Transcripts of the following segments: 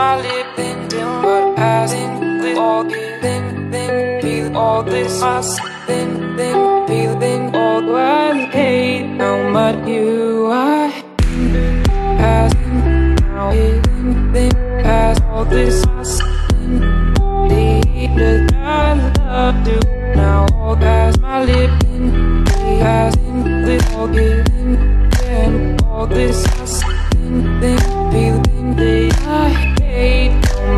my Then, then what in with all it Then, then feel all this. Us Then, then feeling all. The I hate How much you are.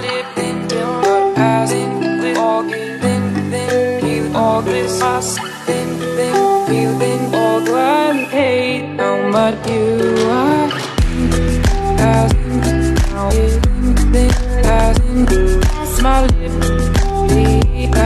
living till the passing with all giving then feel all this us then then feeling all glad hate how much you are passing now living then passing my lips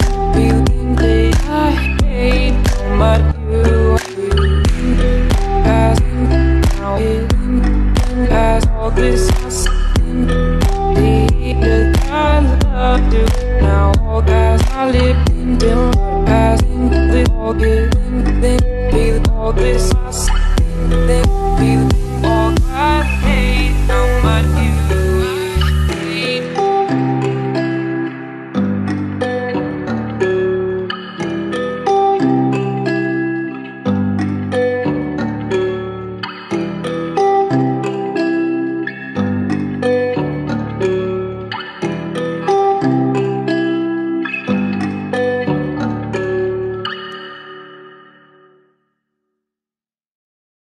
all this, this, all this.